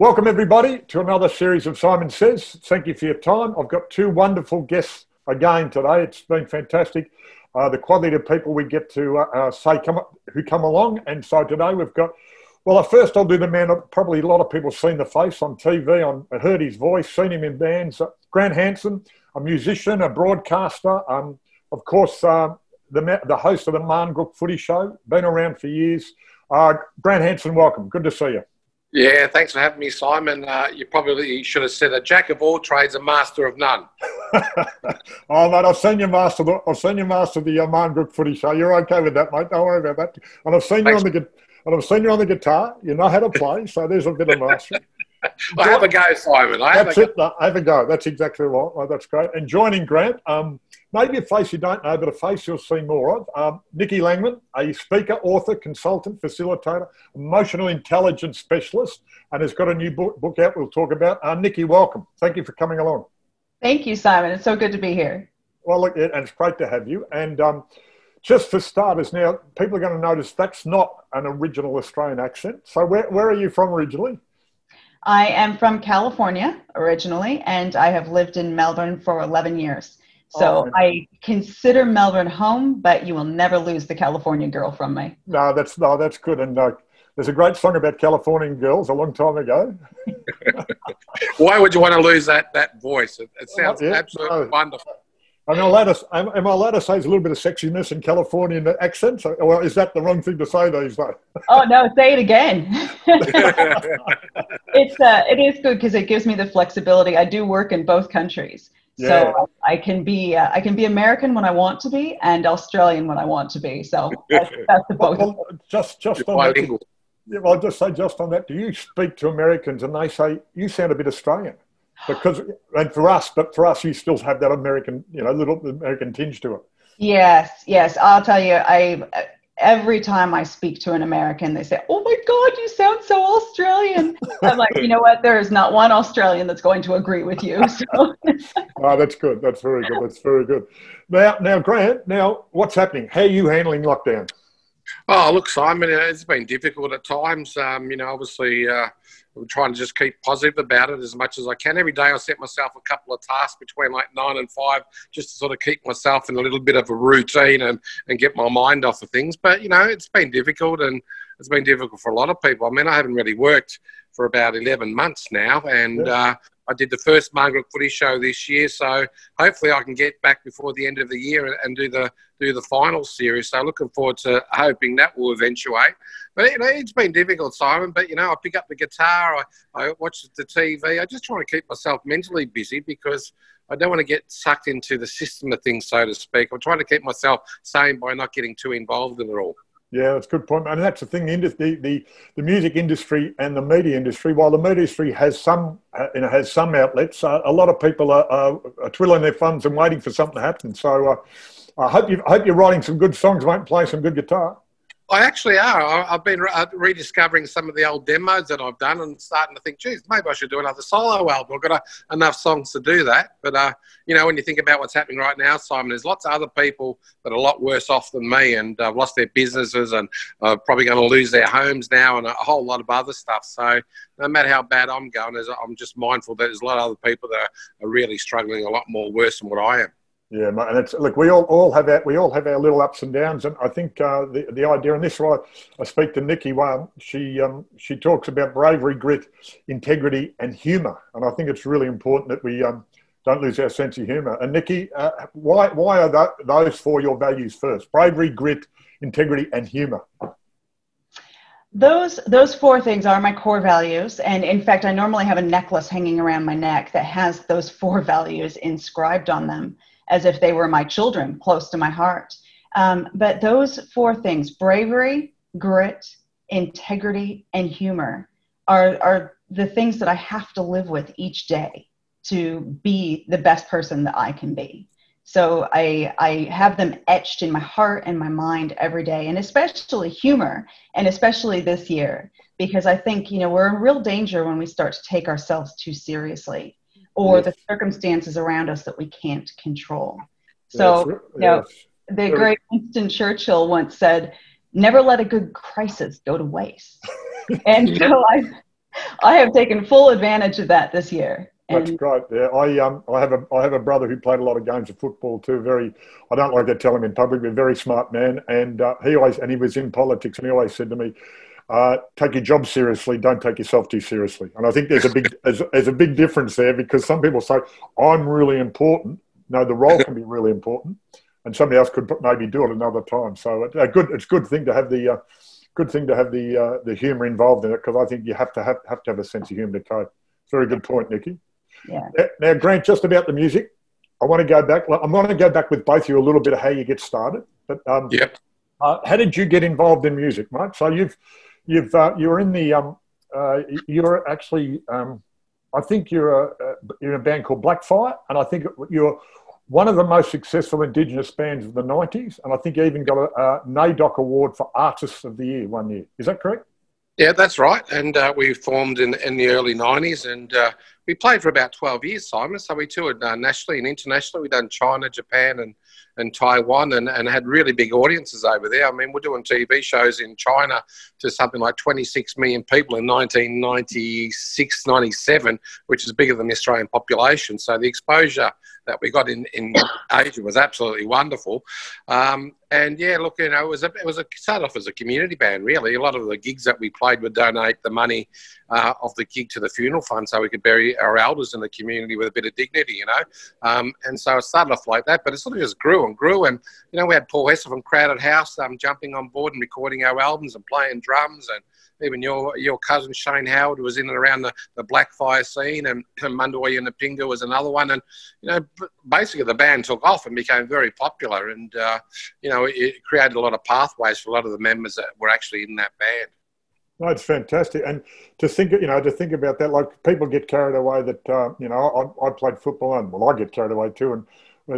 Welcome, everybody, to another series of Simon Says. Thank you for your time. I've got two wonderful guests again today. It's been fantastic. Uh, the quality of people we get to uh, uh, say come who come along, and so today we've got. Well, first I'll do the man. Probably a lot of people seen the face on TV, on heard his voice, seen him in bands. Uh, Grant Hanson, a musician, a broadcaster, um, of course, uh, the the host of the Marngrook Footy Show, been around for years. Uh, Grant Hanson, welcome. Good to see you. Yeah, thanks for having me, Simon. Uh, you probably should have said a jack of all trades, a master of none. oh, mate, I've seen you master the I've seen you master the uh, Marngrook Footy Show. You're okay with that, mate? Don't worry about that. And I've seen thanks. you on the and I've seen you on the guitar. You know how to play, so there's a bit of mastery. I have a go, Simon. I That's it. Go. have a go. That's exactly right. Well, that's great. And joining Grant, um, maybe a face you don't know, but a face you'll see more of. Um, Nikki Langman, a speaker, author, consultant, facilitator, emotional intelligence specialist, and has got a new book, book out we'll talk about. Uh, Nikki, welcome. Thank you for coming along. Thank you, Simon. It's so good to be here. Well, look, and it's great to have you. And um, just for starters, now people are going to notice that's not an original Australian accent. So, where, where are you from originally? I am from California originally, and I have lived in Melbourne for 11 years. So oh, I consider Melbourne home, but you will never lose the California girl from me. No, that's no, that's good. And uh, there's a great song about Californian girls a long time ago. Why would you want to lose that that voice? It, it sounds yeah, absolutely no. wonderful. Am I, allowed to, am, am I allowed to say there's a little bit of sexiness in Californian accents? Or is that the wrong thing to say these days? Oh, no, say it again. it's, uh, it is good because it gives me the flexibility. I do work in both countries. Yeah. So I can be uh, I can be American when I want to be and Australian when I want to be. So that's, that's the both. Well, just just on that, yeah, well, I'll just say just on that. Do you speak to Americans and they say you sound a bit Australian? because and for us, but for us, you still have that American, you know, little American tinge to it. Yes, yes. I'll tell you, I every time I speak to an American, they say, "Oh my God, you sound so Australian." I'm like, you know what? There is not one Australian that's going to agree with you. So. oh, that's good. That's very good. That's very good. Now, now, Grant. Now, what's happening? How are you handling lockdown? Oh, look, Simon, it's been difficult at times. Um, you know, obviously. Uh, I'm trying to just keep positive about it as much as I can. Every day I set myself a couple of tasks between like nine and five just to sort of keep myself in a little bit of a routine and, and get my mind off of things. But, you know, it's been difficult and it's been difficult for a lot of people. I mean, I haven't really worked for about 11 months now and yeah. uh, I did the first Marngrook Footy Show this year, so hopefully I can get back before the end of the year and do the do the final series. So looking forward to hoping that will eventuate. But you know, it's been difficult, Simon. But you know, I pick up the guitar, I, I watch the TV. I just try to keep myself mentally busy because I don't want to get sucked into the system of things, so to speak. I'm trying to keep myself sane by not getting too involved in it all. Yeah, that's a good point. And that's the thing, the, the, the music industry and the media industry, while the media industry has some, uh, you know, has some outlets, uh, a lot of people are, are, are, twiddling their thumbs and waiting for something to happen. So uh, I hope, you, I hope you're writing some good songs, and playing some good guitar. I actually are. I've been uh, rediscovering some of the old demos that I've done and starting to think, geez, maybe I should do another solo album. I've got a, enough songs to do that. But, uh, you know, when you think about what's happening right now, Simon, there's lots of other people that are a lot worse off than me and uh, lost their businesses and are probably going to lose their homes now and a whole lot of other stuff. So no matter how bad I'm going, I'm just mindful that there's a lot of other people that are really struggling a lot more worse than what I am. Yeah, and it's look, we all, all have our we all have our little ups and downs, and I think uh, the the idea, and this is why I speak to Nikki. One, she um, she talks about bravery, grit, integrity, and humour, and I think it's really important that we um, don't lose our sense of humour. And Nikki, uh, why why are that, those four your values first? Bravery, grit, integrity, and humour. Those those four things are my core values, and in fact, I normally have a necklace hanging around my neck that has those four values inscribed on them as if they were my children close to my heart. Um, but those four things bravery, grit, integrity, and humor are, are the things that I have to live with each day to be the best person that I can be. So I, I have them etched in my heart and my mind every day, and especially humor, and especially this year, because I think, you know, we're in real danger when we start to take ourselves too seriously or the circumstances around us that we can't control. So, yes, you know, the great Winston Churchill once said, "Never let a good crisis go to waste." and so I, I have taken full advantage of that this year. That's great. Yeah, I um, I have a I have a brother who played a lot of games of football too. Very, I don't like to tell him in public, but very smart man. And uh, he always and he was in politics, and he always said to me, uh, "Take your job seriously. Don't take yourself too seriously." And I think there's a big there's, there's a big difference there because some people say I'm really important. No, the role can be really important, and somebody else could maybe do it another time. So it's a good it's a good thing to have the uh, good thing to have the uh, the humour involved in it because I think you have to have have to have a sense of humour to cope. Very good point, Nikki. Yeah. Now, Grant, just about the music, I want to go back. I'm going to go back with both of you a little bit of how you get started. But um, yep. Uh, how did you get involved in music, mate? So you've you've uh, you're in the um, uh, you're actually um, I think you're a, you're in a band called Blackfire, and I think you're one of the most successful Indigenous bands of the '90s, and I think you even got a, a NAIDOC award for Artists of the Year one year. Is that correct? Yeah, that's right. And uh, we formed in, in the early 90s and uh, we played for about 12 years, Simon. So we toured uh, nationally and internationally. We've done China, Japan, and, and Taiwan and, and had really big audiences over there. I mean, we're doing TV shows in China to something like 26 million people in 1996, 97, which is bigger than the Australian population. So the exposure that we got in, in Asia was absolutely wonderful. Um, and yeah, look, you know, it was a, it was a started off as a community band. Really, a lot of the gigs that we played would donate the money uh, of the gig to the funeral fund, so we could bury our elders in the community with a bit of dignity, you know. Um, and so it started off like that, but it sort of just grew and grew. And you know, we had Paul Hester from Crowded House um, jumping on board and recording our albums and playing drums and even your your cousin Shane Howard was in and around the, the Blackfire scene, and, and and the Pinga was another one. And you know, basically the band took off and became very popular, and uh, you know, it created a lot of pathways for a lot of the members that were actually in that band. No, it's fantastic, and to think, you know, to think about that, like people get carried away that, uh, you know, I, I played football, and well, I get carried away too, and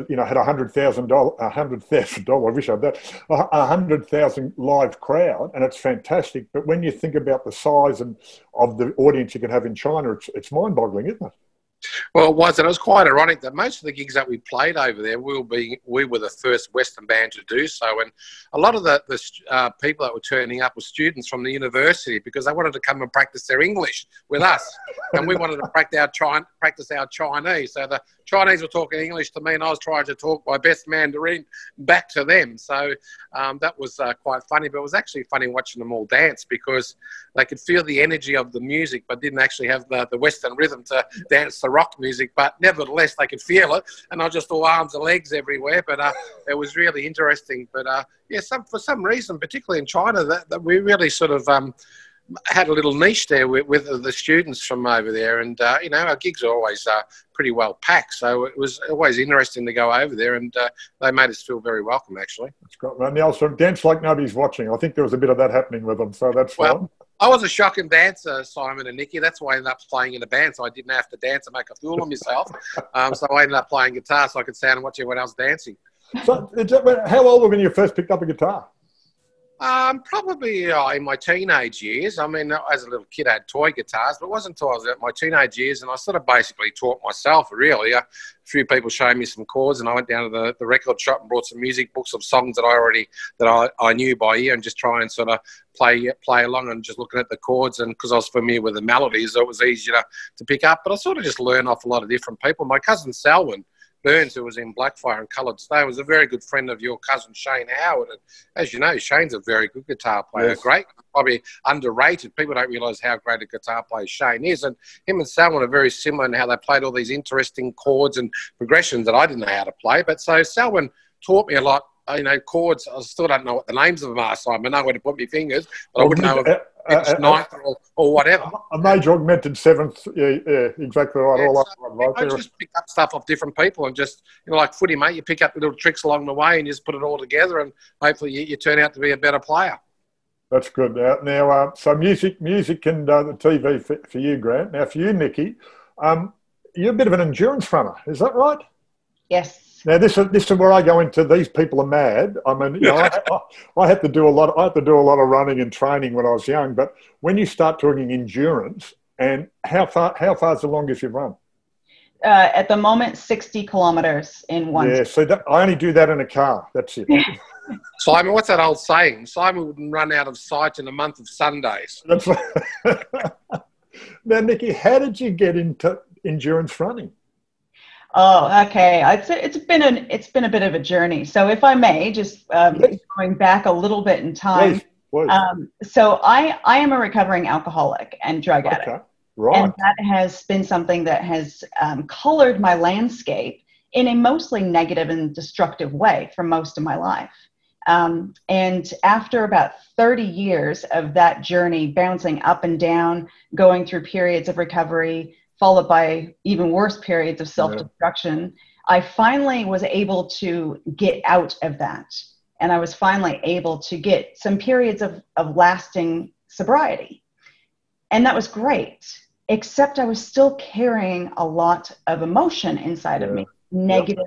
you know, had a hundred thousand dollar, a hundred thousand dollar, I wish I had that, a hundred thousand live crowd, and it's fantastic. But when you think about the size and of the audience you can have in China, it's it's mind boggling, isn't it? Well, it was, and it was quite ironic that most of the gigs that we played over there, we were, being, we were the first Western band to do so. And a lot of the, the uh, people that were turning up were students from the university because they wanted to come and practice their English with us. and we wanted to practice our, China, practice our Chinese. So the Chinese were talking English to me, and I was trying to talk my best Mandarin back to them. So um, that was uh, quite funny, but it was actually funny watching them all dance because they could feel the energy of the music, but didn't actually have the, the Western rhythm to dance the rock music. But nevertheless, they could feel it, and I just all arms and legs everywhere. But uh, it was really interesting. But uh, yeah, some, for some reason, particularly in China, that, that we really sort of um, had a little niche there with, with the students from over there, and uh, you know our gigs are always uh, pretty well packed, so it was always interesting to go over there, and uh, they made us feel very welcome. Actually, that's great, man. Now, dance like nobody's watching. I think there was a bit of that happening with them, so that's well, fun. I was a shocking dancer, Simon and Nikki. That's why I ended up playing in a band, so I didn't have to dance and make a fool of myself. um, so I ended up playing guitar, so I could stand and watch everyone else dancing. So, how old were you when you first picked up a guitar? Um, probably uh, in my teenage years. I mean, as a little kid, I had toy guitars, but it wasn't until I was at my teenage years, and I sort of basically taught myself. Really, a few people showed me some chords, and I went down to the, the record shop and brought some music books of songs that I already that I, I knew by ear, and just try and sort of play play along and just looking at the chords. And because I was familiar with the melodies, it was easier to, to pick up. But I sort of just learned off a lot of different people. My cousin Selwyn Burns, who was in Blackfire and Coloured Stone, was a very good friend of your cousin Shane Howard. And as you know, Shane's a very good guitar player, yes. great, probably underrated. People don't realise how great a guitar player Shane is. And him and Selwyn are very similar in how they played all these interesting chords and progressions that I didn't know how to play. But so Selwyn taught me a lot you know, chords. I still don't know what the names of them are, so I know where to put my fingers, but well, I wouldn't know if uh, it's uh, uh, ninth or, or, whatever. A major augmented seventh, yeah, yeah exactly right. Yeah, all so, up, right, I just pick up stuff off different people and just, you know, like footy, mate, you pick up little tricks along the way and you just put it all together and hopefully you, you turn out to be a better player. That's good. Now, now uh, so music, music and uh, the TV for, for, you, Grant. Now, for you, Nikki, um, you're a bit of an endurance runner. Is that right? Yes. Now this is this is where I go into. These people are mad. I mean, you know, I, I, had to do a lot. I had to do a lot of running and training when I was young. But when you start talking endurance, and how far how far is the longest you've run? Uh, at the moment, sixty kilometers in one. Yeah, so that, I only do that in a car. That's it. Simon, what's that old saying? Simon wouldn't run out of sight in a month of Sundays. That's now, Nikki, how did you get into endurance running? Oh, okay. It's it's been an it's been a bit of a journey. So, if I may, just um, yes. going back a little bit in time. Um, so, I I am a recovering alcoholic and drug addict. Okay. Right. And that has been something that has um, colored my landscape in a mostly negative and destructive way for most of my life. Um, and after about 30 years of that journey, bouncing up and down, going through periods of recovery, followed by even worse periods of self destruction, yeah. I finally was able to get out of that. And I was finally able to get some periods of, of lasting sobriety. And that was great, except I was still carrying a lot of emotion inside yeah. of me negative,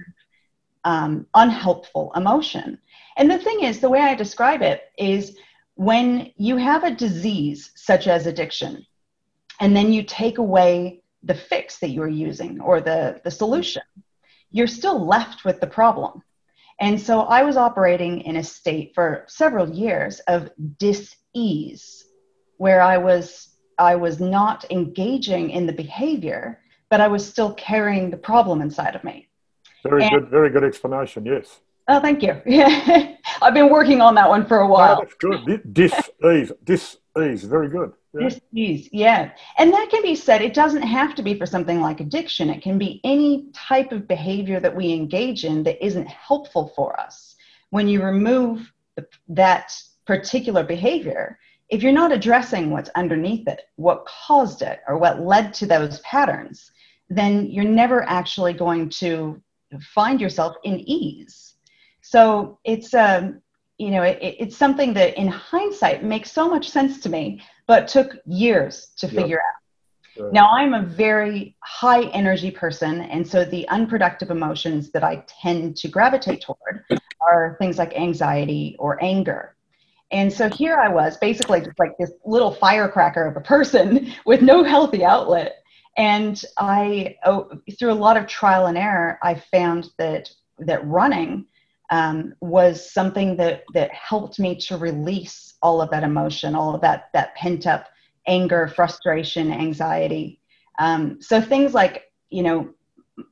um, unhelpful emotion. And the thing is, the way I describe it is when you have a disease such as addiction, and then you take away the fix that you're using or the, the solution, you're still left with the problem. And so I was operating in a state for several years of dis-ease, where I was I was not engaging in the behavior, but I was still carrying the problem inside of me. Very and, good, very good explanation. Yes. Oh, thank you. Yeah, I've been working on that one for a while. Oh, that's good. Dis ease, dis ease, very good. Ease, yeah. And that can be said. It doesn't have to be for something like addiction. It can be any type of behavior that we engage in that isn't helpful for us. When you remove the, that particular behavior, if you're not addressing what's underneath it, what caused it, or what led to those patterns, then you're never actually going to find yourself in ease. So it's um, you know it, it's something that in hindsight makes so much sense to me, but took years to yep. figure out. Now I'm a very high energy person, and so the unproductive emotions that I tend to gravitate toward are things like anxiety or anger. And so here I was, basically just like this little firecracker of a person with no healthy outlet and I, oh, through a lot of trial and error, I found that that running um, was something that that helped me to release all of that emotion, all of that that pent up anger, frustration, anxiety. Um, so things like you know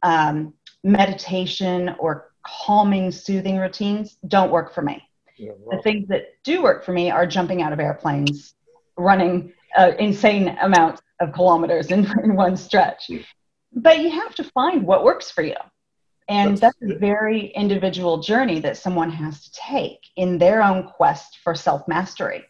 um, meditation or calming, soothing routines don't work for me. Yeah, well. The things that do work for me are jumping out of airplanes, running uh, insane amounts of kilometers in, in one stretch. But you have to find what works for you. And that's, that's a very individual journey that someone has to take in their own quest for self mastery.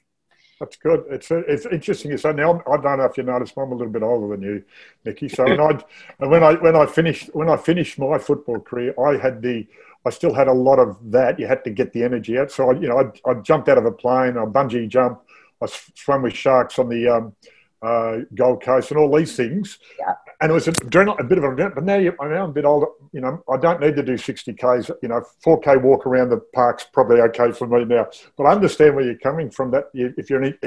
That's good. It's it's interesting. So now I don't know if you noticed, but I'm a little bit older than you, Nikki. So when I and when I when I finished when I finished my football career, I had the I still had a lot of that. You had to get the energy out. So I, you know, I, I jumped out of a plane, I bungee jump, I swam with sharks on the um, uh, Gold Coast and all these things. Yeah. And it was a, a bit of an event, but now you, now I'm a bit older. You know, I don't need to do 60 Ks. You know, 4K walk around the park's probably okay for me now. But I understand where you're coming from. That if you're an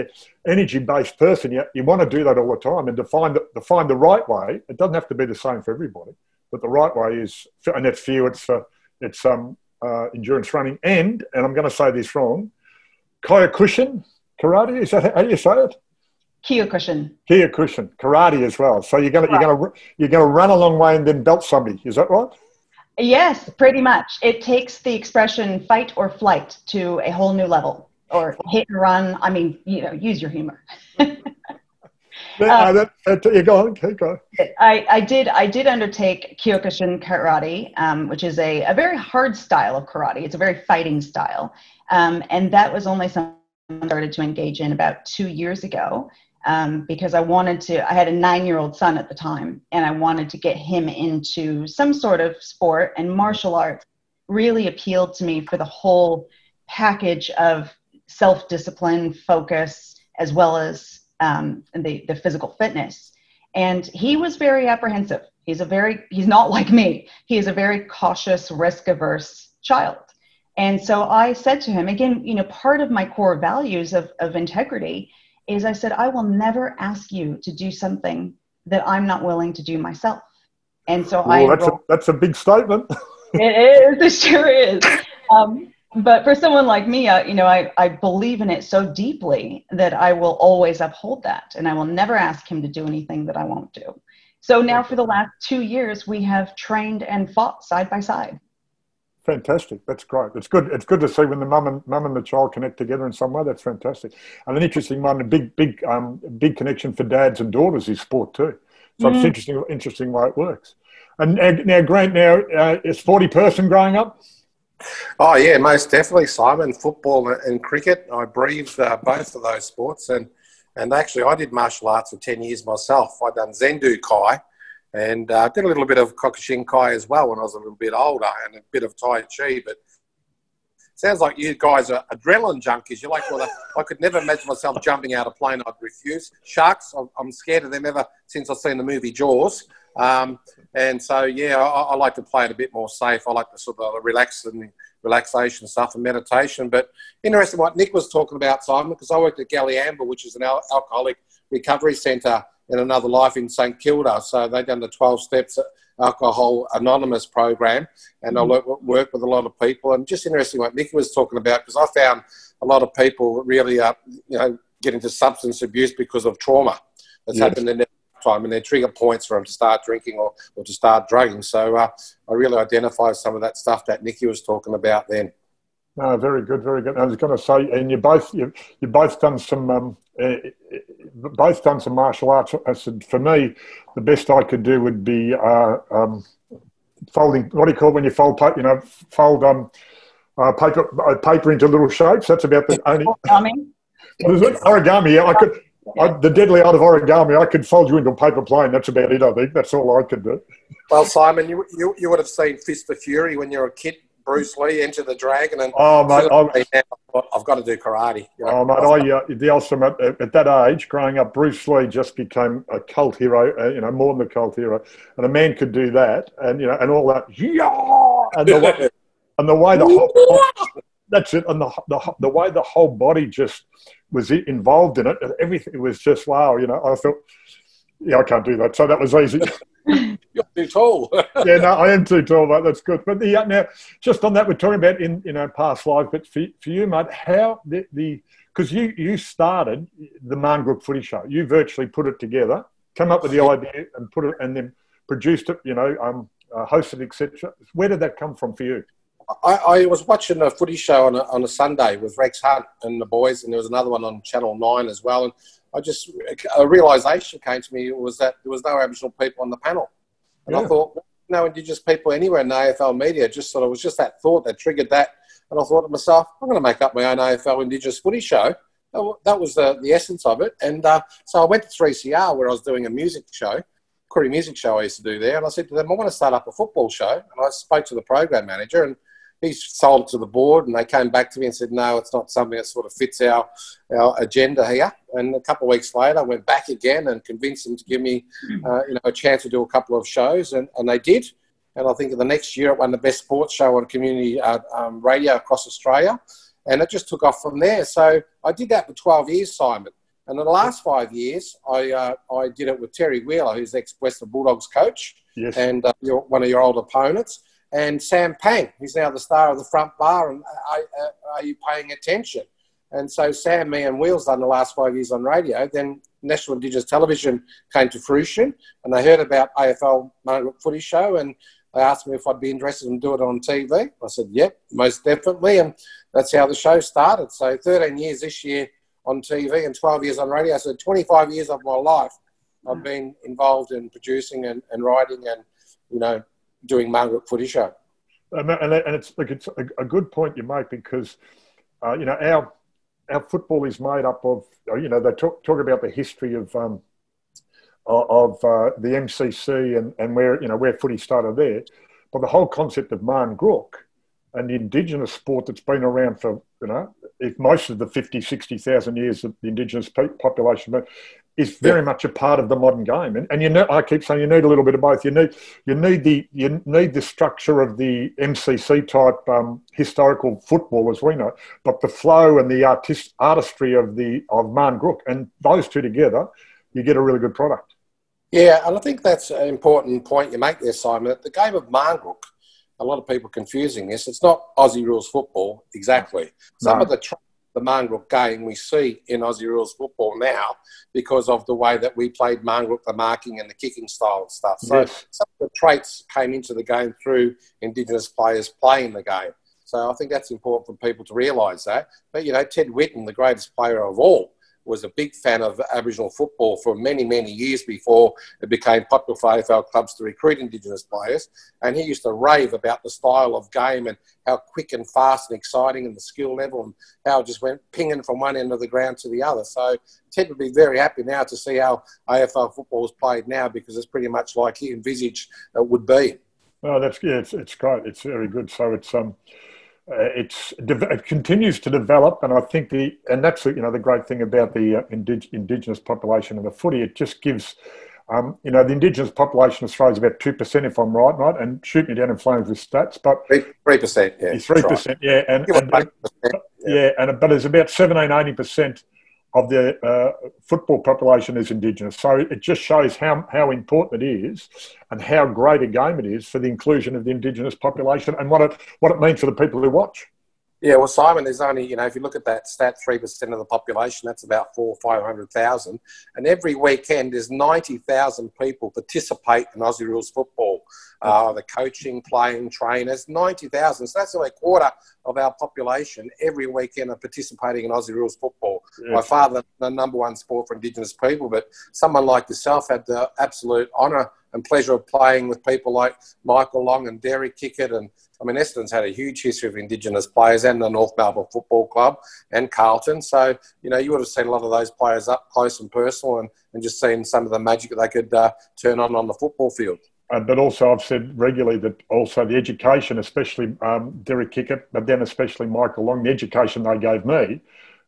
energy-based person, you, you want to do that all the time and to find, the, to find the right way. It doesn't have to be the same for everybody, but the right way is, and that's for you, it's, uh, it's um, uh, endurance running. And, and I'm going to say this wrong, Kyokushin karate, is that how you say it? Kyokushin. Kyokushin, karate as well. So you're gonna right. you're gonna you're gonna run a long way and then belt somebody. Is that right? Yes, pretty much. It takes the expression "fight or flight" to a whole new level, or hit and run. I mean, you know, use your humor. um, that, that, you go on, okay, go. I, I did I did undertake Kyokushin karate, um, which is a, a very hard style of karate. It's a very fighting style, um, and that was only something I started to engage in about two years ago um, because I wanted to. I had a nine year old son at the time, and I wanted to get him into some sort of sport, and martial arts really appealed to me for the whole package of self discipline, focus, as well as um, the, the physical fitness. And he was very apprehensive. He's a very, he's not like me. He is a very cautious, risk averse child. And so I said to him, again, you know, part of my core values of, of integrity is I said, I will never ask you to do something that I'm not willing to do myself. And so well, I. That's a, that's a big statement. it is. It sure is. Um, but for someone like me, uh, you know, I, I believe in it so deeply that I will always uphold that. And I will never ask him to do anything that I won't do. So now for the last two years, we have trained and fought side by side. Fantastic. That's great. It's good. It's good to see when the mum and mum and the child connect together in some way. That's fantastic. And an interesting one, a big, big, um, big connection for dads and daughters is sport too. So mm. it's interesting, interesting way it works. And now, Grant, now uh, is forty person growing up. Oh yeah, most definitely, Simon. Football and cricket. I breathed uh, both of those sports, and and actually, I did martial arts for ten years myself. I done Zen Do Kai, and uh, did a little bit of Kyokushin Kai as well when I was a little bit older, and a bit of Tai Chi. But sounds like you guys are adrenaline junkies. You're like, well, I could never imagine myself jumping out of a plane. I'd refuse. Sharks, I'm scared of them ever since I've seen the movie Jaws. Um, and so, yeah, I, I, like to play it a bit more safe. I like to sort of relax and relaxation stuff and meditation. But interesting what Nick was talking about, Simon, because I worked at Galiamble, which is an al- alcoholic recovery centre in another life in St Kilda. So they've done the 12 steps alcohol anonymous program and mm-hmm. I work with a lot of people and just interesting what Nick was talking about because I found a lot of people really uh, you know get into substance abuse because of trauma that's yes. happened in their time and their trigger points for them to start drinking or, or to start drugging. So uh, I really identify some of that stuff that Nikki was talking about then. No, very good, very good. I was going to say, and you both you you both done some um, uh, both done some martial arts. I said for me, the best I could do would be uh, um, folding. What do you call it when you fold paper? You know, fold um, uh, paper uh, paper into little shapes. That's about the only. Origami. What is it? Origami. Yeah, I could. I, the deadly art of origami, I could fold you into a paper plane. That's about it, I think. That's all I could do. Well, Simon, you, you, you would have seen Fist of Fury when you were a kid. Bruce Lee, Enter the Dragon, and oh mate, I've got to do karate. You know? Oh mate, I uh, the ultimate at, at, that age, growing up, Bruce Lee just became a cult hero. Uh, you know, more than a cult hero, and a man could do that, and you know, and all that, yeah, and the way, and the way the whole, that's it, and the, the the way the whole body just was involved in it. Everything was just wow. You know, I thought, yeah, I can't do that. So that was easy. You're too tall. yeah, no, I am too tall, mate. That's good. But the uh, now, just on that, we're talking about in you know past life. But for, for you, mate, how the the because you you started the Marngrook Footy Show. You virtually put it together, come up with the idea, and put it, and then produced it. You know, um, uh, hosted, etc. Where did that come from for you? I, I, was watching a footy show on a, on a Sunday with Rex Hunt and the boys, and there was another one on Channel 9 as well. And I just, a realization came to me was that there was no Aboriginal people on the panel. And yeah. I thought, no Indigenous people anywhere in the AFL media. Just sort of, was just that thought that triggered that. And I thought to myself, I'm going to make up my own AFL Indigenous footy show. That was the, the essence of it. And uh, so I went to 3CR where I was doing a music show, Koori music show I used to do there. And I said to them, I want to start up a football show. And I spoke to the program manager and he sold it to the board, and they came back to me and said, "No, it's not something that sort of fits our our agenda here." And a couple of weeks later, I went back again and convinced them to give me, uh, you know, a chance to do a couple of shows, and, and they did. And I think the next year it won the best sports show on community uh, um, radio across Australia, and it just took off from there. So I did that for 12 years, Simon. And in the last five years, I uh, I did it with Terry Wheeler, who's ex Western Bulldogs coach, yes. and uh, one of your old opponents and Sam Pang, who's now the star of the front bar. And are, are, you paying attention? And so Sam, me, and Wheels done the last five years on radio. Then National Indigenous Television came to fruition, and they heard about AFL Footy Show, and they asked me if I'd be interested in doing it on TV. I said, "Yep, most definitely." And that's how the show started. So 13 years this year on TV and 12 years on radio. So 25 years of my life, I've mm. been involved in producing and, and writing and you know doing Marngrook Footy Show. And, and it's like it's a, a, good point you make because uh, you know our our football is made up of you know they talk talk about the history of um, of uh, the MCC and, and where you know where footy started there, but the whole concept of Marngrook and the indigenous sport that's been around for you know if most of the 50 60,000 years of the indigenous population is very yeah. much a part of the modern game. And, and you know, I keep saying you need a little bit of both. You need you need the you need the structure of the MCC type um, historical football as we know, but the flow and the artist artistry of the of Marngrook and those two together, you get a really good product. Yeah, and I think that's an important point you make there, Simon. That The game of Marngrook a lot of people confusing this. It's not Aussie rules football exactly. Some no. of the the Marngrook game we see in Aussie rules football now because of the way that we played Marngrook, the marking and the kicking style and stuff. So yes. some of the traits came into the game through Indigenous players playing the game. So I think that's important for people to realise that. But, you know, Ted Whitten, the greatest player of all, was a big fan of Aboriginal football for many, many years before it became popular for AFL clubs to recruit Indigenous players. And he used to rave about the style of game and how quick and fast and exciting and the skill level and how it just went pinging from one end of the ground to the other. So Ted would be very happy now to see how AFL football is played now because it's pretty much like he envisaged it would be. Oh, that's yeah, it's, it's great. It's very good. So it's um, uh, it's it continues to develop, and I think the and that's you know the great thing about the uh, indig- indigenous population of the footy. It just gives. Um, you know, the indigenous population of Australia is about 2%, if I'm right, right? And shoot me down in flames with stats, but 3%, yeah. 3%, right. yeah. And, and, yeah. yeah, and but there's about 17, 80% of the uh, football population is Indigenous. So it just shows how, how important it is and how great a game it is for the inclusion of the Indigenous population and what it, what it means for the people who watch. Yeah, well, Simon, there's only, you know, if you look at that stat, 3% of the population, that's about four, 500,000. And every weekend, there's 90,000 people participate in Aussie Rules football. Uh, the coaching, playing, trainers, 90,000. So that's only a quarter of our population every weekend are participating in Aussie Rules football. By far the, the number one sport for Indigenous people. But someone like yourself had the absolute honour and pleasure of playing with people like Michael Long and Derek Kickett and I mean, Essendon's had a huge history of Indigenous players and the North Melbourne Football Club and Carlton. So, you know, you would have seen a lot of those players up close and personal and, and just seen some of the magic that they could uh, turn on on the football field. Uh, but also, I've said regularly that also the education, especially um, Derek Kickett, but then especially Michael Long, the education they gave me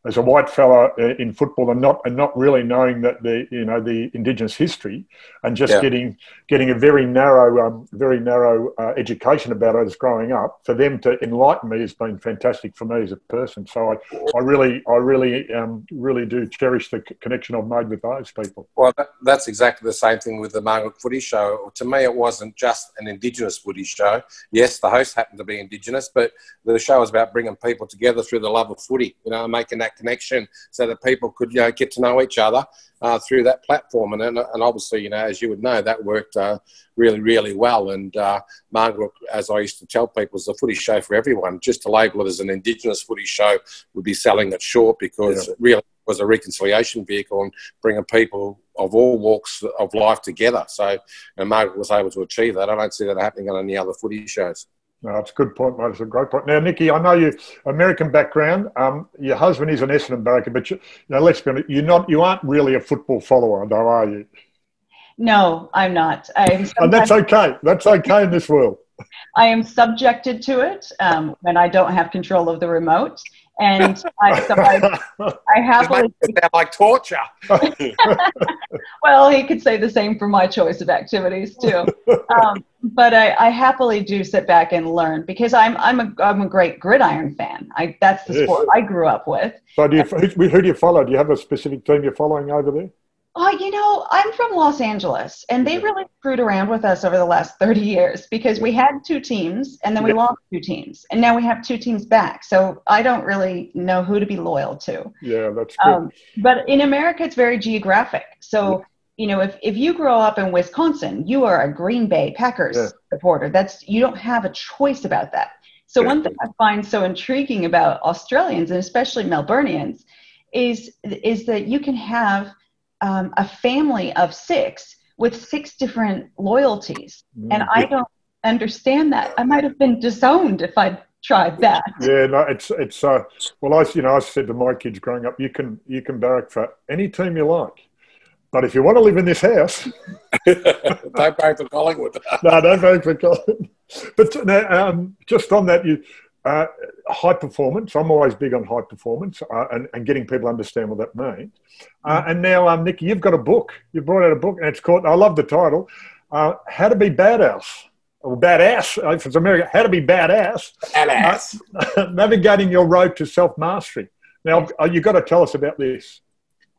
as a white fella uh, in football and not and not really knowing that the you know the indigenous history and just yeah. getting getting a very narrow um, very narrow uh, education about it as growing up for them to enlighten me has been fantastic for me as a person. So I, I really I really um, really do cherish the connection I've made with those people. Well that, that's exactly the same thing with the Marngrook footy show. To me it wasn't just an indigenous footy show. Yes the host happened to be indigenous but the show was about bringing people together through the love of footy you know making that connection so that people could you know, get to know each other uh, through that platform. And, and obviously, you know, as you would know, that worked uh, really, really well. And uh, Marngrook, as I used to tell people, is a footy show for everyone. Just to label it as an Indigenous footy show would be selling it short because yeah. it really was a reconciliation vehicle and bringing people of all walks of life together. So, and Marngrook was able to achieve that. I don't see that happening on any other footy shows. No, it's a good point, mate. It's a great point. Now, Nikki, I know you American background. Um, your husband is an Essendon Barracker, but you, you know, let's be honest, you're not. You aren't really a football follower, though, are you? No, I'm not. I'm and that's okay. That's okay in this world. I am subjected to it um, when I don't have control of the remote, and I, so I, I happily sound like torture. well, he could say the same for my choice of activities too. Um, but I, I, happily do sit back and learn because I'm I'm a I'm a great gridiron fan. I that's the yes. sport I grew up with. So, do you, who, who do you follow? Do you have a specific team you're following over there? Oh, you know, I'm from Los Angeles, and they really screwed around with us over the last 30 years because we had two teams, and then we yeah. lost two teams, and now we have two teams back. So I don't really know who to be loyal to. Yeah, that's good. Um, but in America, it's very geographic. So, yeah. You know, if, if you grow up in Wisconsin, you are a Green Bay Packers yeah. supporter. That's you don't have a choice about that. So one thing I find so intriguing about Australians and especially Melburnians is is that you can have – um, a family of six with six different loyalties. Mm-hmm. And I don't understand that. I might have been disowned if I'd tried that. Yeah, no, it's it's uh well I you know I said to my kids growing up, you can you can barrack for any team you like. But if you want to live in this house, don't barrack for Collingwood. no, don't barrack for Collingwood. But now, um, just on that, you uh, high performance. I'm always big on high performance uh, and, and, getting people to understand what that means. Uh, mm. and now, um, Nikki, you've got a book. You've brought out a book, and it's called, I love the title, uh, How to Be Badass. Or badass, uh, if it's American, how to be badass. Badass. Uh, navigating your road to self mastery. Now, you've got to tell us about this.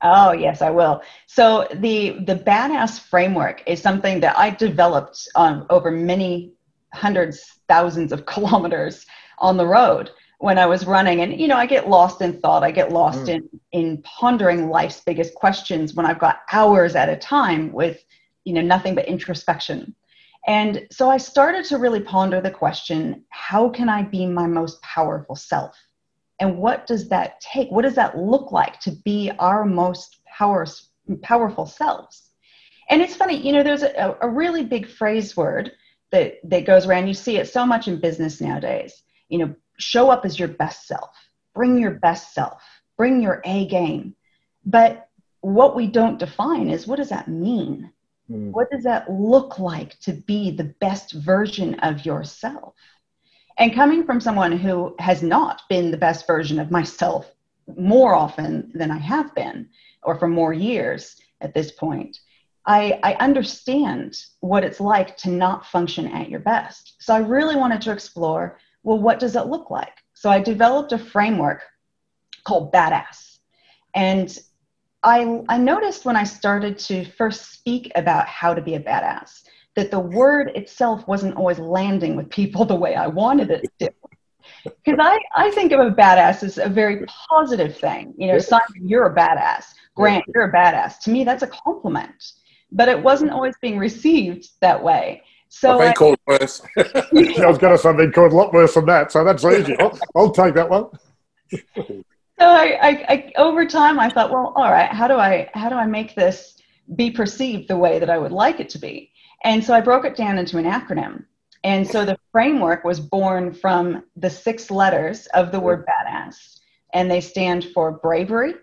Oh yes, I will. So the the badass framework is something that I developed um, over many hundreds thousands of kilometers on the road when I was running. And, you know, I get lost in thought. I get lost mm. in, in pondering life's biggest questions when I've got hours at a time with, you know, nothing but introspection. And so I started to really ponder the question how can I be my most powerful self? And what does that take? What does that look like to be our most power, powerful selves? And it's funny, you know, there's a, a really big phrase word that, that goes around. You see it so much in business nowadays. You know, show up as your best self, bring your best self, bring your A game. But what we don't define is what does that mean? Mm. What does that look like to be the best version of yourself? And coming from someone who has not been the best version of myself more often than I have been, or for more years at this point, I, I, understand what it's like to not function at your best. So I really wanted to explore well, what does it look like? So I developed a framework called Badass. And I, I noticed when I started to first speak about how to be a badass that the word itself wasn't always landing with people the way I wanted it to. Because I, I think of a badass as a very positive thing. You know, Simon, you're a badass. Grant, you're a badass. To me, that's a compliment. But it wasn't always being received that way. So I've called worse. I was going to say been called a lot worse than that, so that's easy. I'll, I'll take that one. so I, I, I, over time, I thought, well, all right, how do I how do I make this be perceived the way that I would like it to be? And so I broke it down into an acronym. And so the framework was born from the six letters of the word badass, and they stand for bravery,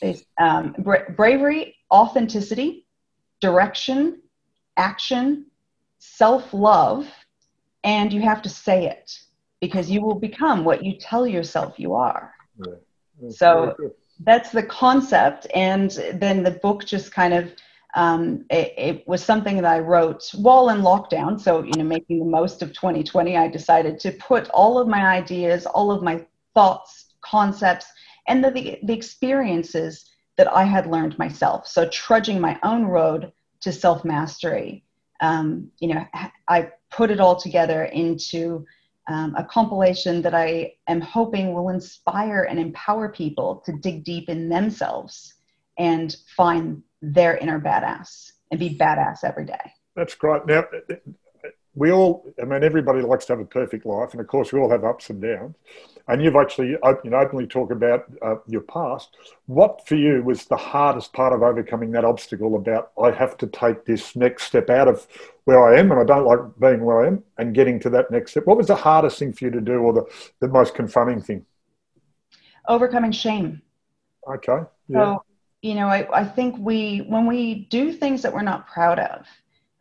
they, um, bra- bravery, authenticity, direction, action, self love, and you have to say it because you will become what you tell yourself you are. So that's the concept. And then the book just kind of, um, it, it, was something that I wrote while in lockdown. So, you know, making the most of 2020, I decided to put all of my ideas, all of my thoughts, concepts, and the, the, the experiences that I had learned myself. So, trudging my own road to self mastery um, you know, I put it all together into um, a compilation that I am hoping will inspire and empower people to dig deep in themselves and find their inner badass and be badass every day. That's great. Now, we all, I mean, everybody likes to have a perfect life, and of course, we all have ups and downs. And you've actually you know, openly talked about uh, your past. What for you was the hardest part of overcoming that obstacle about I have to take this next step out of where I am and I don't like being where I am and getting to that next step? What was the hardest thing for you to do or the, the most confronting thing? Overcoming shame. Okay. Yeah. So, you know, I, I think we, when we do things that we're not proud of,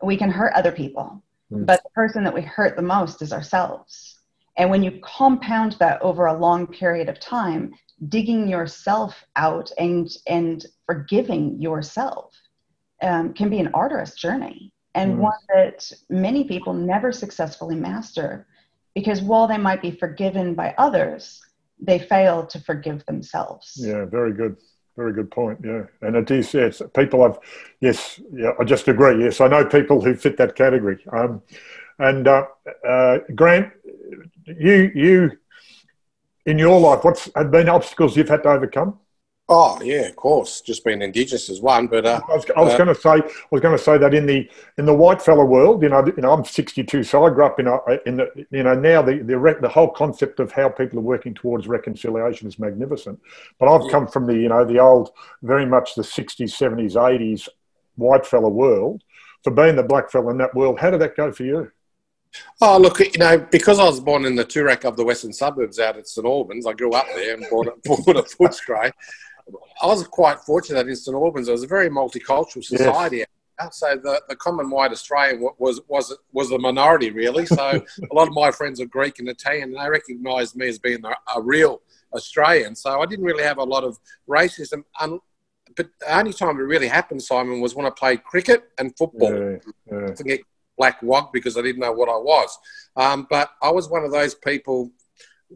we can hurt other people. Mm. But the person that we hurt the most is ourselves. And when you compound that over a long period of time, digging yourself out and and forgiving yourself um, can be an arduous journey and mm. one that many people never successfully master because while they might be forgiven by others, they fail to forgive themselves. Yeah, very good. Very good point. Yeah, and it is. Yes, people have. Yes, yeah. I just agree. Yes, I know people who fit that category. Um, and uh, uh, Grant, you you in your life, what's have been obstacles you've had to overcome? Oh yeah, of course. Just being indigenous is one, but uh, I was, was uh, going to say I was going to say that in the in the white fella world, you know, you know, I'm 62, so I grew up in a in the you know now the the the whole concept of how people are working towards reconciliation is magnificent. But I've yeah. come from the you know the old, very much the 60s, 70s, 80s white fella world. For being the black fella in that world, how did that go for you? Oh, look, you know, because I was born in the Toorak of the western suburbs out at St Albans, I grew up there and bought a, bought a Footscray. I was quite fortunate in St Albans. It was a very multicultural society. Yes. So the, the common white Australian was was was the minority really. So a lot of my friends are Greek and Italian, and they recognised me as being a, a, real Australian. So I didn't really have a lot of racism. Um, but the only time it really happened, Simon, was when I played cricket and football. Yeah, yeah. I get black wog because I didn't know what I was. Um, but I was one of those people,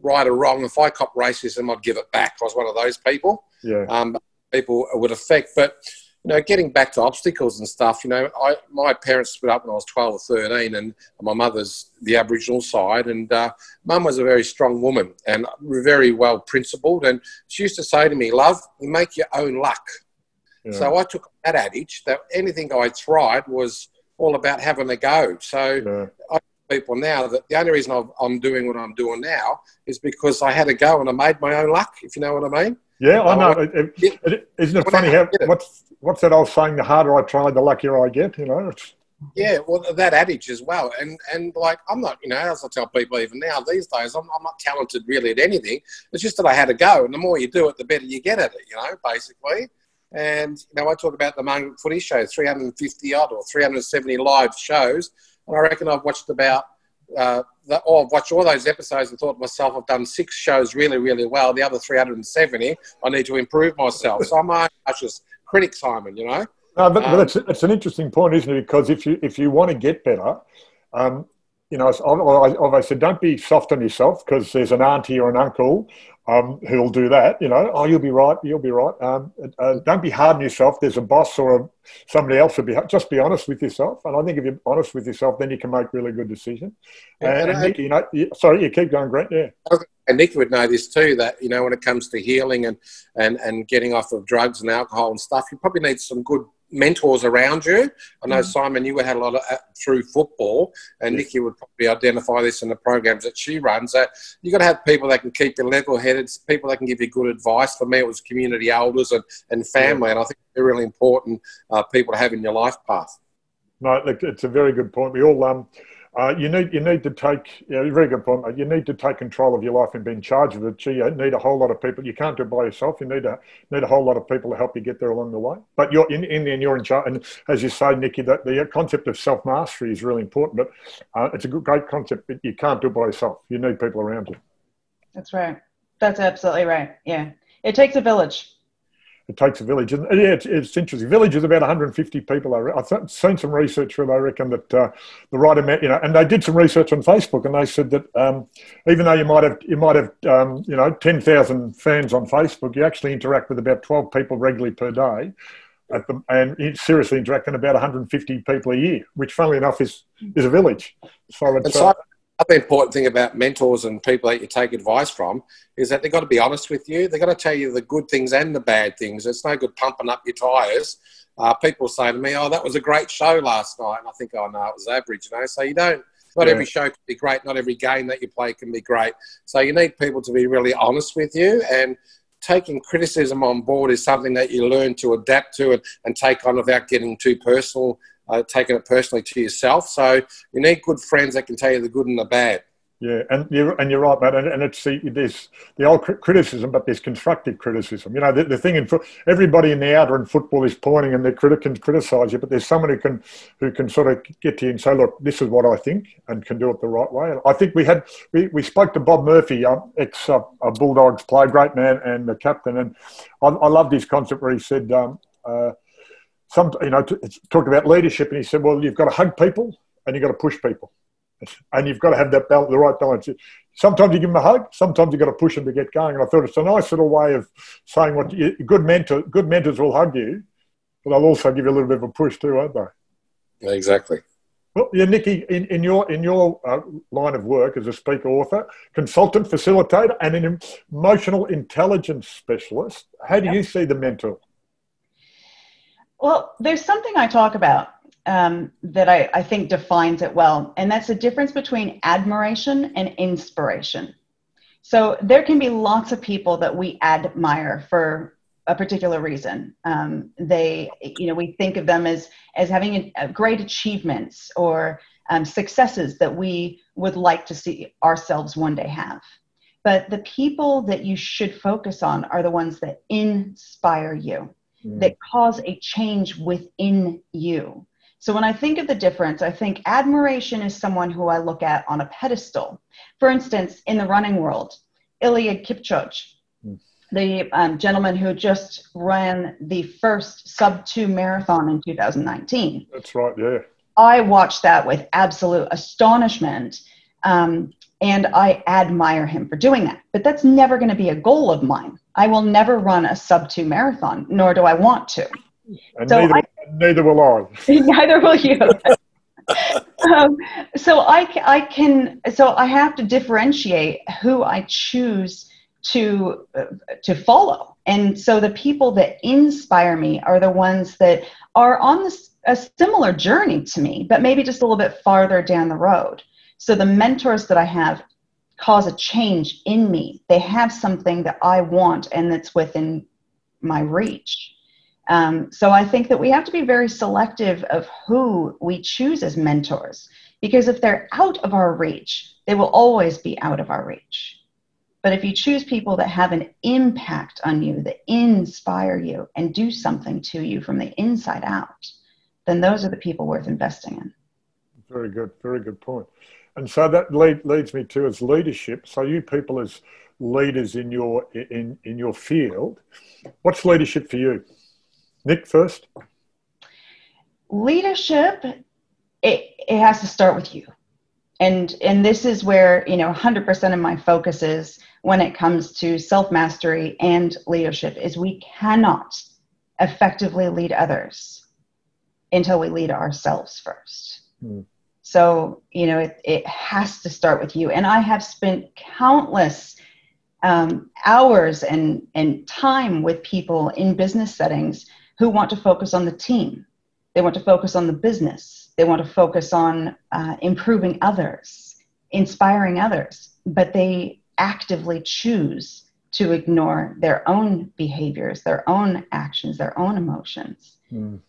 right or wrong. If I cop racism, I'd give it back. I was one of those people. Yeah. Um, people would affect, but you know, getting back to obstacles and stuff, you know, I, my parents split up when I was 12 or 13, and my mother's the Aboriginal side, and uh, mum was a very strong woman and very well principled. And she used to say to me, Love, you make your own luck. Yeah. So I took that adage that anything I tried was all about having a go. So yeah. I people now that the only reason I'm doing what I'm doing now is because I had a go and I made my own luck, if you know what I mean. Yeah, I know. It, it, it, isn't it funny how what's what's that old saying? The harder I try, the luckier I get. You know. It's, yeah, well, that adage as well, and and like I'm not, you know, as I tell people even now these days, I'm, I'm not talented really at anything. It's just that I had to go, and the more you do it, the better you get at it. You know, basically. And you know, I talk about the Marngrook Footy Show, 350 odd or 370 live shows, and I reckon I've watched about uh, the, oh, I've watched all those episodes and thought to myself, I've done six shows really, really well. The other 370, I need to improve myself. So I'm my just critic, Simon, you know. No, but, um, but it's, it's an interesting point, isn't it? Because if you if you want to get better, um, you know, I've, I've said don't be soft on yourself because there's an auntie or an uncle um, who'll do that. You know, oh, you'll be right, you'll be right. Um, uh, don't be hard on yourself. There's a boss or a, somebody else who'll be. Just be honest with yourself. And I think if you're honest with yourself, then you can make really good decisions. And, and, and you know, you, sorry, you keep going, Grant. Yeah. And Nick would know this too. That you know, when it comes to healing and and and getting off of drugs and alcohol and stuff, you probably need some good mentors around you. I know mm. Simon, you had a lot of uh, through football, and yes. Nikki would probably identify this in the programs that she runs. That you've got to have people that can keep you level-headed, people that can give you good advice. For me, it was community elders and, and family, yeah. and I think they're really important uh, people to have in your life path. No, look, it's a very good point. We all um, uh, you need you need to take yeah, very good point. You need to take control of your life and be in charge of it. You need a whole lot of people. You can't do it by yourself. You need a need a whole lot of people to help you get there along the way. But you're in in the end, you're in charge. And as you say, Nikki, that the concept of self mastery is really important. But uh, it's a good, great concept. But you can't do it by yourself. You need people around you. That's right. That's absolutely right. Yeah, it takes a village it takes a village. And yeah, it's, it's interesting. Village is about 150 people. I I've seen some research where they reckon that uh, the right amount, you know, and they did some research on Facebook, and they said that um, even though you might have you might have um, you know 10,000 fans on Facebook, you actually interact with about 12 people regularly per day. The, and seriously interacting about 150 people a year, which, funnily enough, is is a village. So it's, uh, other important thing about mentors and people that you take advice from is that they've got to be honest with you. They've got to tell you the good things and the bad things. It's no good pumping up your tyres. Uh, people say to me, "Oh, that was a great show last night," and I think, "Oh no, it was average." You know, so you don't. Not yeah. every show can be great. Not every game that you play can be great. So you need people to be really honest with you and taking criticism on board is something that you learn to adapt to and, and take on without getting too personal uh, taking it personally to yourself. So you need good friends that can tell you the good and the bad. Yeah, and you're and you're right, mate. And, and it's the, there's the old criticism, but there's constructive criticism. You know, the, the thing in everybody in the outer in football is pointing, and they critic can criticise you, but there's someone who can who can sort of get to you and say, look, this is what I think, and can do it the right way. And I think we had we, we spoke to Bob Murphy, uh, ex uh, Bulldogs player, great man, and the captain, and I, I loved his concept where he said. Um, uh, some, you know, talked about leadership, and he said, well, you've got to hug people and you've got to push people, and you've got to have that balance, the right balance. Sometimes you give them a hug, sometimes you've got to push them to get going. And I thought it's a nice little way of saying what you, good mentor, good mentors will hug you, but they'll also give you a little bit of a push too, won't they? Exactly. Well, yeah, Nikki, in, in your in your uh, line of work as a speaker, author, consultant, facilitator, and an emotional intelligence specialist, how do you see the mentor? Well, there's something I talk about um, that I, I think defines it well, and that's the difference between admiration and inspiration. So there can be lots of people that we admire for a particular reason. Um, they, you know, we think of them as as having a, a great achievements or um, successes that we would like to see ourselves one day have. But the people that you should focus on are the ones that inspire you mm. that cause a change within you. So when I think of the difference, I think admiration is someone who I look at on a pedestal. For instance, in the running world, Eliud Kipchoge, mm. the um, gentleman who just ran the first sub two marathon in 2019. That's right, yeah. I watched that with absolute astonishment. Um, and I admire him for doing that. But that's never going to be a goal of mine. I will never run a sub two marathon, nor do I want to. And so neither, I, neither will I. neither will you. um, so I, I can so I have to differentiate who I choose to uh, to follow, and so the people that inspire me are the ones that are on this, a similar journey to me, but maybe just a little bit farther down the road. So the mentors that I have cause a change in me. They have something that I want and that's within my reach. Um, so I think that we have to be very selective of who we choose as mentors because if they're out of our reach, they will always be out of our reach. But if you choose people that have an impact on you, that inspire you and do something to you from the inside out, then those are the people worth investing in. Very good, very good point. And so that lead, leads me to as leadership. So you people as leaders in your in in your field, what's leadership for you? Nick first. Leadership, it, it has to start with you. And and this is where, you know, 100% of my focus is when it comes to self-mastery and leadership is we cannot effectively lead others until we lead ourselves first. Hmm. So, you know, it, it has to start with you. And I have spent countless um, hours and, and time with people in business settings who want to focus on the team. They want to focus on the business. They want to focus on uh, improving others, inspiring others, but they actively choose to ignore their own behaviors, their own actions, their own emotions. Mm.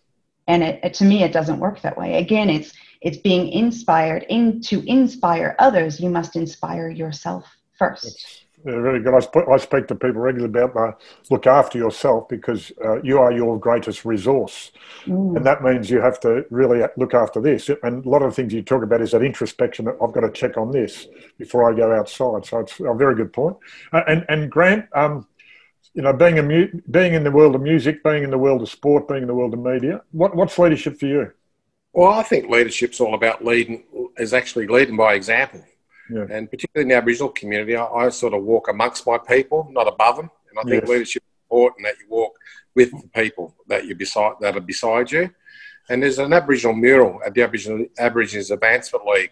And it, it, to me, it doesn't work that way. Again, it's it's being inspired. In to inspire others, you must inspire yourself first. Yeah, very good. I, sp- I speak to people regularly about look after yourself because uh, you are your greatest resource. Mm. And that means you have to really look after this. And a lot of the things you talk about is that introspection that I've got to check on this before I go outside. So it's a very good point. Uh, and, and Grant, um, you know, being, a mu- being in the world of music, being in the world of sport, being in the world of media, what, what's leadership for you? Well, I think leadership's all about leading, is actually leading by example. Yeah. And particularly in the Aboriginal community, I, I, sort of walk amongst my people, not above them. And I think yes. leadership is important that you walk with the people that you beside that are beside you. And there's an Aboriginal mural at the Aboriginal Aborigines Advancement League,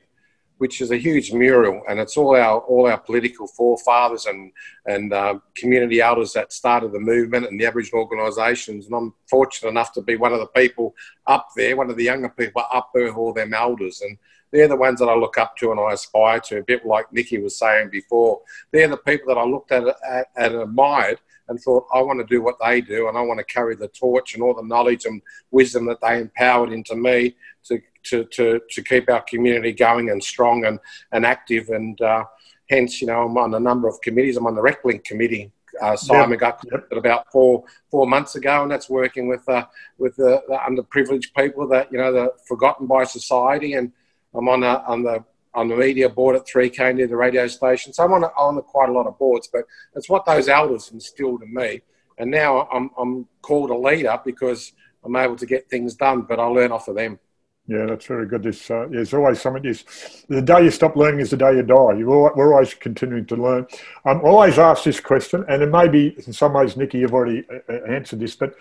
which is a huge mural, and it's all our all our political forefathers and and uh, community elders that started the movement and the Aboriginal organisations. And I'm fortunate enough to be one of the people up there, one of the younger people up there, all them elders, and they're the ones that I look up to and I aspire to, a bit like Nikki was saying before. They're the people that I looked at, at and admired and thought, I want to do what they do and I want to carry the torch and all the knowledge and wisdom that they empowered into me to, to, to, to keep our community going and strong and, and active. And uh, hence, you know, I'm on a number of committees. I'm on the RecLink committee uh, Simon yep. got yep. about four four months ago, and that's working with uh, with the, the, underprivileged people that you know the forgotten by society, and I'm on, a, on the on the media board at 3KND the radio station. So I'm on, on quite a lot of boards, but it's what those elders instilled in me. And now I'm, I'm called a leader because I'm able to get things done, but I learn off of them. Yeah, that's very good. There's, uh, there's always something. Is the day you stop learning is the day you die. You we're always continuing to learn. I'm um, always asked this question, and it may be in some ways, Nikki, you've already uh, uh, answered this. But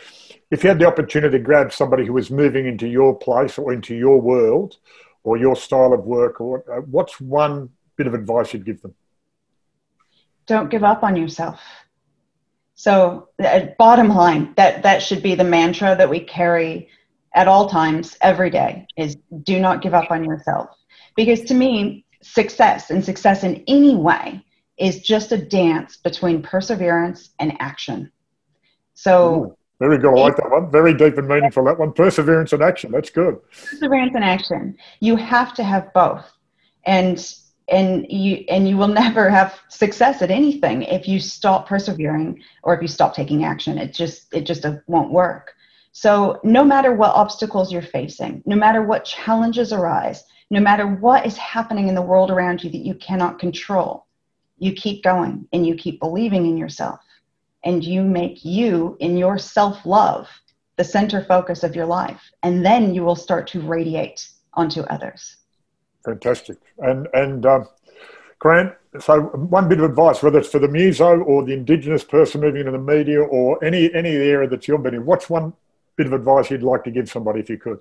if you had the opportunity to grab somebody who was moving into your place or into your world, or your style of work or uh, what's one bit of advice you'd give them? Don't give up on yourself. So uh, bottom line that that should be the mantra that we carry at all times every day is do not give up on yourself. Because to me success and success in any way is just a dance between perseverance and action. So Ooh. Very good. I like that one. Very deep and meaningful. That one. Perseverance and action. That's good. Perseverance and action. You have to have both, and and you and you will never have success at anything if you stop persevering or if you stop taking action. It just it just won't work. So no matter what obstacles you're facing, no matter what challenges arise, no matter what is happening in the world around you that you cannot control, you keep going and you keep believing in yourself and you make you in your self love the center focus of your life. And then you will start to radiate onto others. Fantastic. And, and, um, Grant, so one bit of advice, whether it's for the muso or the Indigenous person moving into the media or any any area that you've been in, what's one bit of advice you'd like to give somebody if you could.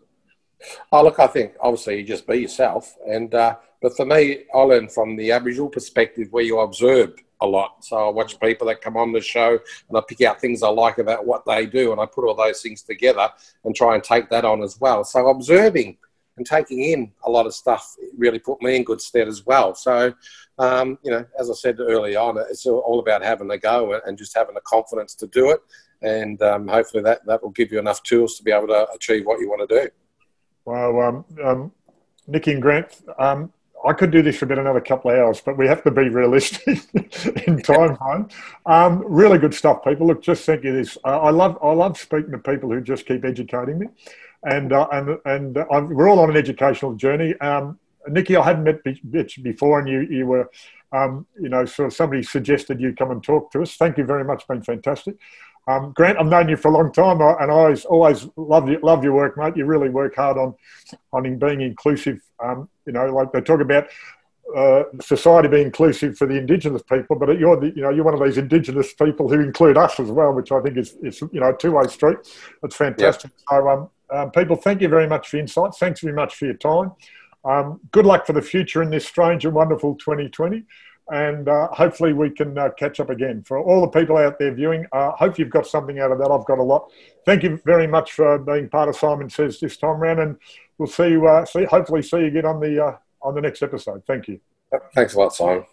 Oh, look, I think obviously you just be yourself. And, uh, but for me, I learn from the Aboriginal perspective where you observe a lot. So I watch people that come on the show and I pick out things I like about what they do and I put all those things together and try and take that on as well. So observing and taking in a lot of stuff really put me in good stead as well. So, um, you know, as I said early on, it's all about having a go and just having the confidence to do it. And um, hopefully that, that will give you enough tools to be able to achieve what you want to do. Well, um, um, Nikki and Grant, um, I could do this for about another couple of hours, but we have to be realistic in time frame. Um, really good stuff, people. Look, just think of this. Uh, I love I love speaking to people who just keep educating me, and uh, and and uh, we're all on an educational journey. Um, Nikki, I hadn't met you before, and you you were, um, you know, sort of somebody suggested you come and talk to us. Thank you very much. Been fantastic. Um, Grant, I've known you for a long time, and I always always love you, love your work, mate. You really work hard on on being inclusive. Um, you know, like they talk about uh, society being inclusive for the Indigenous people, but you're the, you know you're one of these Indigenous people who include us as well, which I think is, is you know two way street. It's fantastic. Yep. So, um, um, people, thank you very much for your insights. Thanks very much for your time. Um, good luck for the future in this strange and wonderful 2020 and uh, hopefully we can uh, catch up again. For all the people out there viewing, uh, hope you've got something out of that. I've got a lot. Thank you very much for being part of Simon Says this time round, and we'll see you. Uh, see, hopefully, see you again on the uh, on the next episode. Thank you. Thanks a lot, Simon.